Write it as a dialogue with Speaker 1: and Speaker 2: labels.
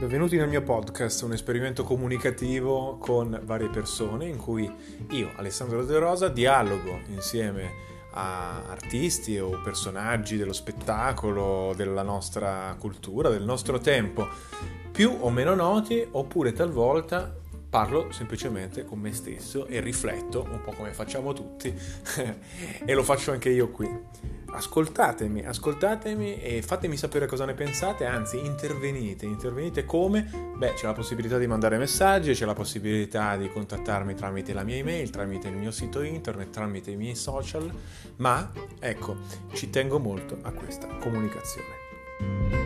Speaker 1: Benvenuti nel mio podcast, un esperimento comunicativo con varie persone in cui io, Alessandro De Rosa, dialogo insieme a artisti o personaggi dello spettacolo, della nostra cultura, del nostro tempo, più o meno noti, oppure talvolta parlo semplicemente con me stesso e rifletto un po' come facciamo tutti e lo faccio anche io qui ascoltatemi, ascoltatemi e fatemi sapere cosa ne pensate, anzi intervenite, intervenite come? Beh, c'è la possibilità di mandare messaggi, c'è la possibilità di contattarmi tramite la mia email, tramite il mio sito internet, tramite i miei social, ma ecco, ci tengo molto a questa comunicazione.